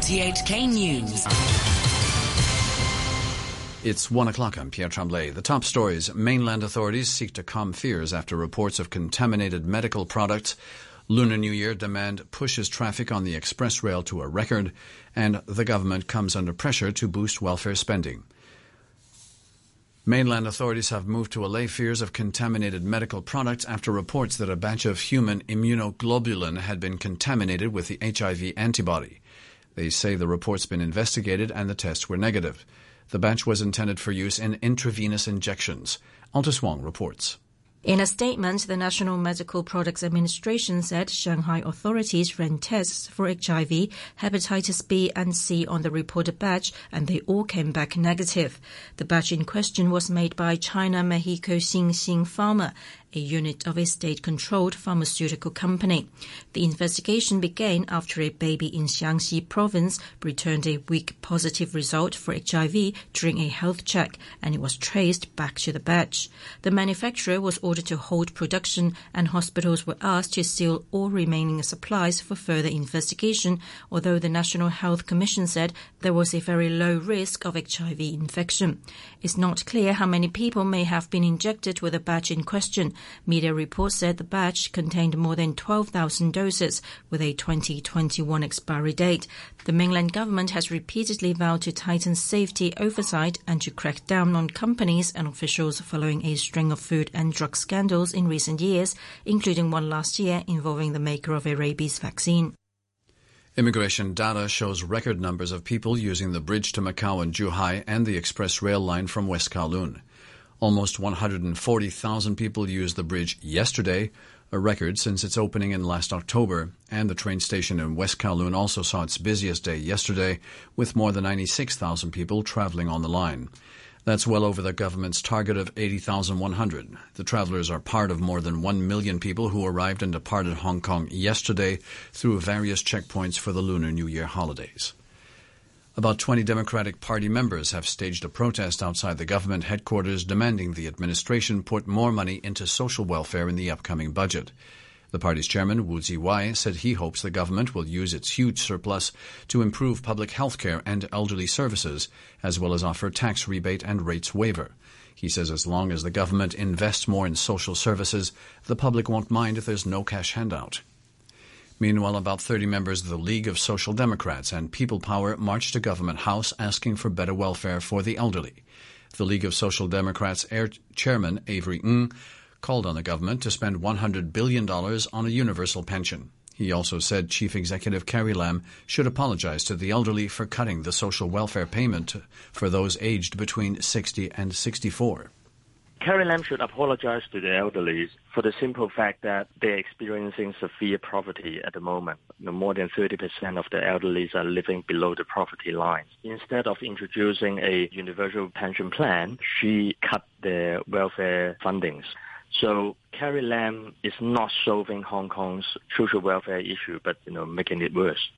RTHK News. It's one o'clock. I'm Pierre Tremblay. The top stories. Mainland authorities seek to calm fears after reports of contaminated medical products. Lunar New Year demand pushes traffic on the express rail to a record, and the government comes under pressure to boost welfare spending. Mainland authorities have moved to allay fears of contaminated medical products after reports that a batch of human immunoglobulin had been contaminated with the HIV antibody. They say the report's been investigated and the tests were negative. The batch was intended for use in intravenous injections. Altus Wong reports. In a statement, the National Medical Products Administration said Shanghai authorities ran tests for HIV, hepatitis B and C on the reported batch, and they all came back negative. The batch in question was made by China Meheco Xinxing Pharma, a unit of a state-controlled pharmaceutical company. The investigation began after a baby in Jiangxi province returned a weak positive result for HIV during a health check, and it was traced back to the batch. The manufacturer was ordered to hold production, and hospitals were asked to seal all remaining supplies for further investigation, although the National Health Commission said there was a very low risk of HIV infection. It's not clear how many people may have been injected with the batch in question. Media reports said the batch contained more than 12,000 doses with a 2021 expiry date. The mainland government has repeatedly vowed to tighten safety oversight and to crack down on companies and officials following a string of food and drug scandals in recent years, including one last year involving the maker of a rabies vaccine. Immigration data shows record numbers of people using the bridge to Macau and Zhuhai and the express rail line from West Kowloon. Almost 140,000 people used the bridge yesterday, a record since its opening in last October, and the train station in West Kowloon also saw its busiest day yesterday, with more than 96,000 people traveling on the line. That's well over the government's target of 80,100. The travelers are part of more than 1 million people who arrived and departed Hong Kong yesterday through various checkpoints for the Lunar New Year holidays. About 20 Democratic Party members have staged a protest outside the government headquarters demanding the administration put more money into social welfare in the upcoming budget. The party's chairman, Wu Chi-wai, said he hopes the government will use its huge surplus to improve public health care and elderly services, as well as offer tax rebate and rates waiver. He says as long as the government invests more in social services, the public won't mind if there's no cash handout. Meanwhile, about 30 members of the League of Social Democrats and People Power marched to Government House asking for better welfare for the elderly. The League of Social Democrats chairman, Avery Ng, called on the government to spend $100 billion on a universal pension. He also said Chief Executive Carrie Lam should apologize to the elderly for cutting the social welfare payment for those aged between 60 and 64. Carrie Lam should apologize to the elderly for the simple fact that they're experiencing severe poverty at the moment. More than 30% of the elderly are living below the poverty line. Instead of introducing a universal pension plan, she cut their welfare fundings. So Carrie Lam is not solving Hong Kong's social welfare issue, but you know, making it worse.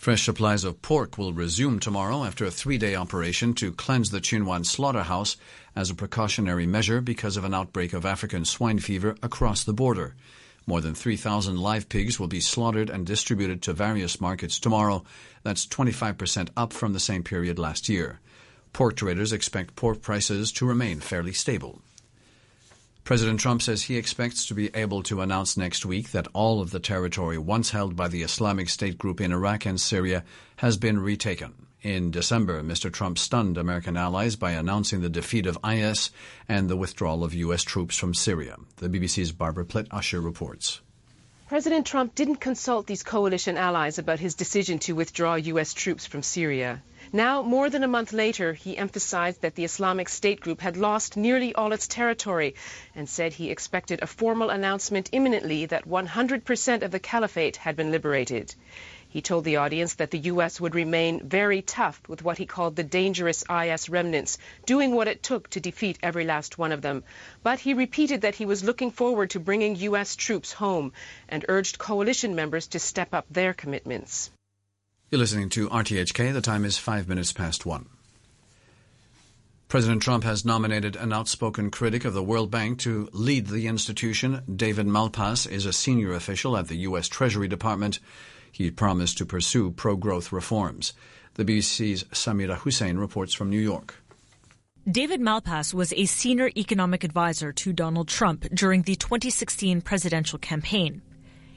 Fresh supplies of pork will resume tomorrow after a three-day operation to cleanse the Tsuen Wan slaughterhouse as a precautionary measure because of an outbreak of African swine fever across the border. More than 3,000 live pigs will be slaughtered and distributed to various markets tomorrow. That's 25% up from the same period last year. Pork traders expect pork prices to remain fairly stable. President Trump says he expects to be able to announce next week that all of the territory once held by the Islamic State group in Iraq and Syria has been retaken. In December, Mr. Trump stunned American allies by announcing the defeat of IS and the withdrawal of U.S. troops from Syria. The BBC's Barbara Plitt Usher reports. President Trump didn't consult these coalition allies about his decision to withdraw U.S. troops from Syria. Now, more than a month later, he emphasized that the Islamic State group had lost nearly all its territory and said he expected a formal announcement imminently that 100% of the caliphate had been liberated. He told the audience that the U.S. would remain very tough with what he called the dangerous IS remnants, doing what it took to defeat every last one of them. But he repeated that he was looking forward to bringing U.S. troops home and urged coalition members to step up their commitments. You're listening to RTHK. The time is five minutes past one. President Trump has nominated an outspoken critic of the World Bank to lead the institution. David Malpass is a senior official at the U.S. Treasury Department. He promised to pursue pro-growth reforms. The BBC's Samira Hussain reports from New York. David Malpass was a senior economic advisor to Donald Trump during the 2016 presidential campaign.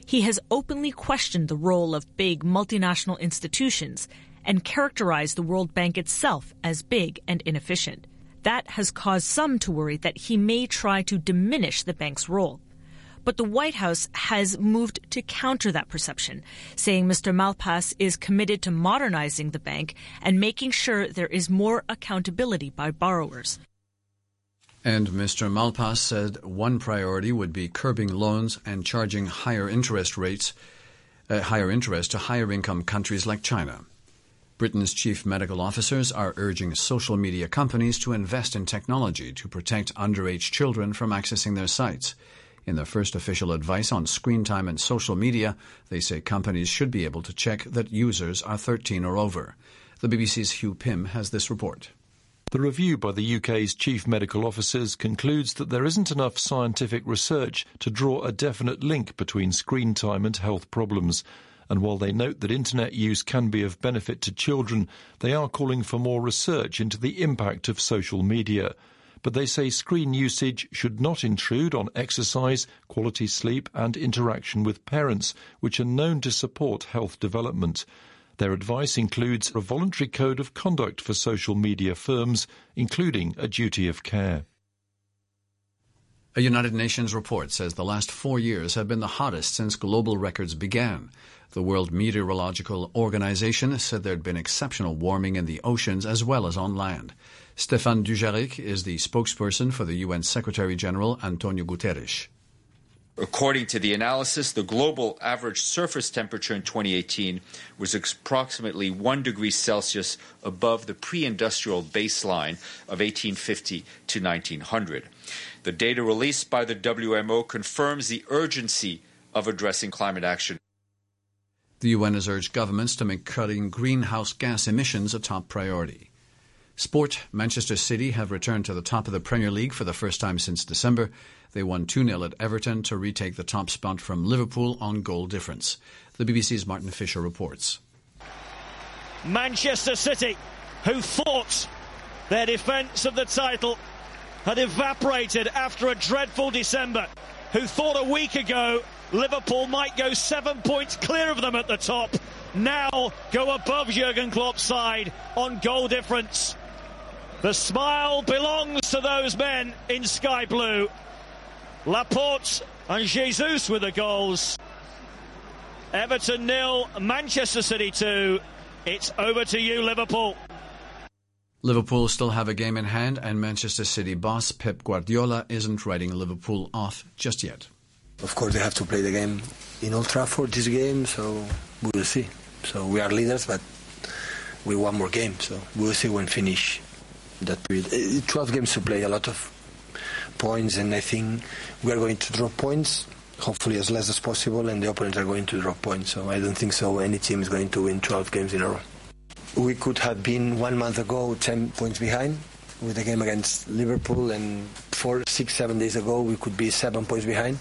He has openly questioned the role of big multinational institutions and characterized the World Bank itself as big and inefficient. That has caused some to worry that he may try to diminish the bank's role. But the White House has moved to counter that perception, saying Mr. Malpass is committed to modernizing the bank and making sure there is more accountability by borrowers. And Mr. Malpass said one priority would be curbing loans and charging higher interest rates, uh, higher interest to higher income countries like China. Britain's chief medical officers are urging social media companies to invest in technology to protect underage children from accessing their sites. In their first official advice on screen time and social media, they say companies should be able to check that users are 13 or over. The BBC's Hugh Pym has this report. The review by the UK's chief medical officers concludes that there isn't enough scientific research to draw a definite link between screen time and health problems. And while they note that internet use can be of benefit to children, they are calling for more research into the impact of social media but they say screen usage should not intrude on exercise, quality sleep, and interaction with parents, which are known to support health development. Their advice includes a voluntary code of conduct for social media firms, including a duty of care. A United Nations report says the last four years have been the hottest since global records began. The World Meteorological Organization said there had been exceptional warming in the oceans as well as on land. Stefan Dujarric is the spokesperson for the UN Secretary General Antonio Guterres. According to the analysis, the global average surface temperature in 2018 was approximately 1 degree Celsius above the pre industrial baseline of 1850 to 1900. The data released by the WMO confirms the urgency of addressing climate action. The UN has urged governments to make cutting greenhouse gas emissions a top priority. Sport, Manchester City have returned to the top of the Premier League for the first time since December. They won 2 0 at Everton to retake the top spot from Liverpool on goal difference. The BBC's Martin Fisher reports. Manchester City, who fought their defence of the title, had evaporated after a dreadful December, who thought a week ago Liverpool might go seven points clear of them at the top, now go above Jurgen Klopp's side on goal difference. The smile belongs to those men in sky blue. Laporte and Jesus with the goals. Everton nil, Manchester City two. It's over to you, Liverpool. Liverpool still have a game in hand, and Manchester City boss Pep Guardiola isn't writing Liverpool off just yet. Of course, they have to play the game in Old Trafford this game, so we will see. So we are leaders, but we want more games, so we will see when finish that period. Uh, 12 games to play, a lot of points, and I think we are going to drop points, hopefully as less as possible, and the opponents are going to drop points. So I don't think so any team is going to win 12 games in a row. We could have been one month ago 10 points behind with the game against Liverpool, and four, six, seven days ago we could be seven points behind,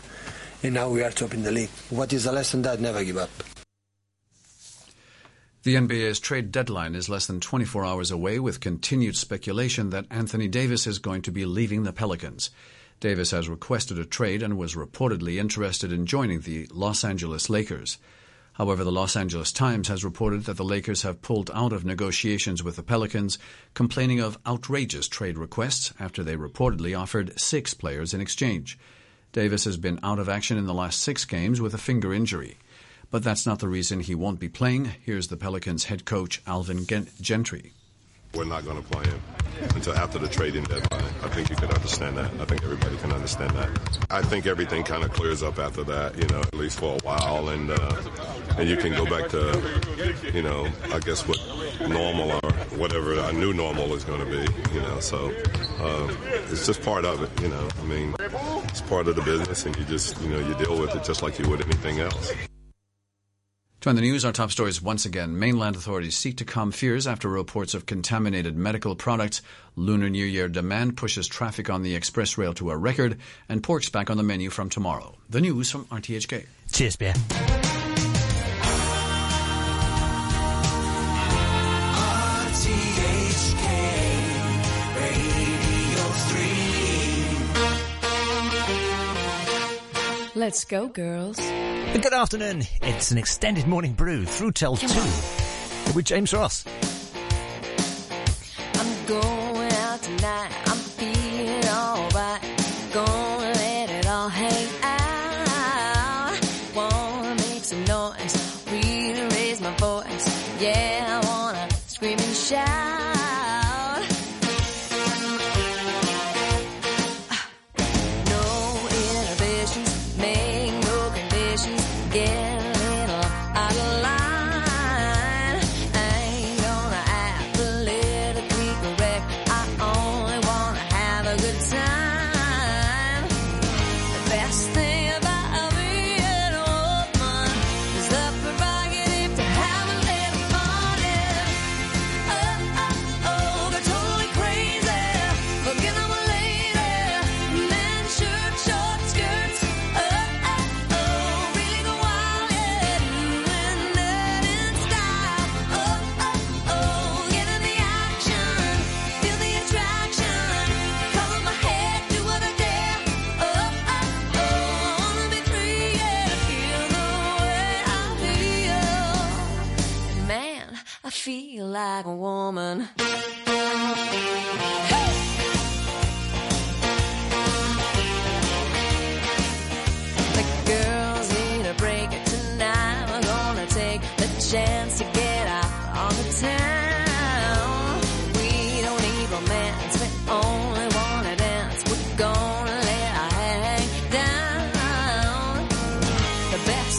and now we are top in the league. What is the lesson? That never give up. The NBA's trade deadline is less than 24 hours away, with continued speculation that Anthony Davis is going to be leaving the Pelicans. Davis has requested a trade and was reportedly interested in joining the Los Angeles Lakers. However, the Los Angeles Times has reported that the Lakers have pulled out of negotiations with the Pelicans, complaining of outrageous trade requests after they reportedly offered six players in exchange. Davis has been out of action in the last six games with a finger injury. But that's not the reason he won't be playing. Here's the Pelicans head coach Alvin Gentry. We're not going to play him until after the trading deadline. I think you can understand that. I think everybody can understand that. I think everything kind of clears up after that, you know, at least for a while, and uh, and you can go back to, you know, I guess what normal or whatever a new normal is going to be, you know. So uh, it's just part of it, you know. I mean, it's part of the business, and you just, you know, you deal with it just like you would anything else. To end the news, our top stories once again. Mainland authorities seek to calm fears after reports of contaminated medical products. Lunar New Year demand pushes traffic on the express rail to a record, and pork's back on the menu from tomorrow. The news from RTHK. Cheers, Bear. Let's go, girls. Good afternoon. It's an extended morning brew through till 2 with James Ross. I'm going out tonight. I'm feeling alright. Gonna let it all hang out. Wanna make some noise. Really raise my voice. Yeah, I wanna scream and shout. time.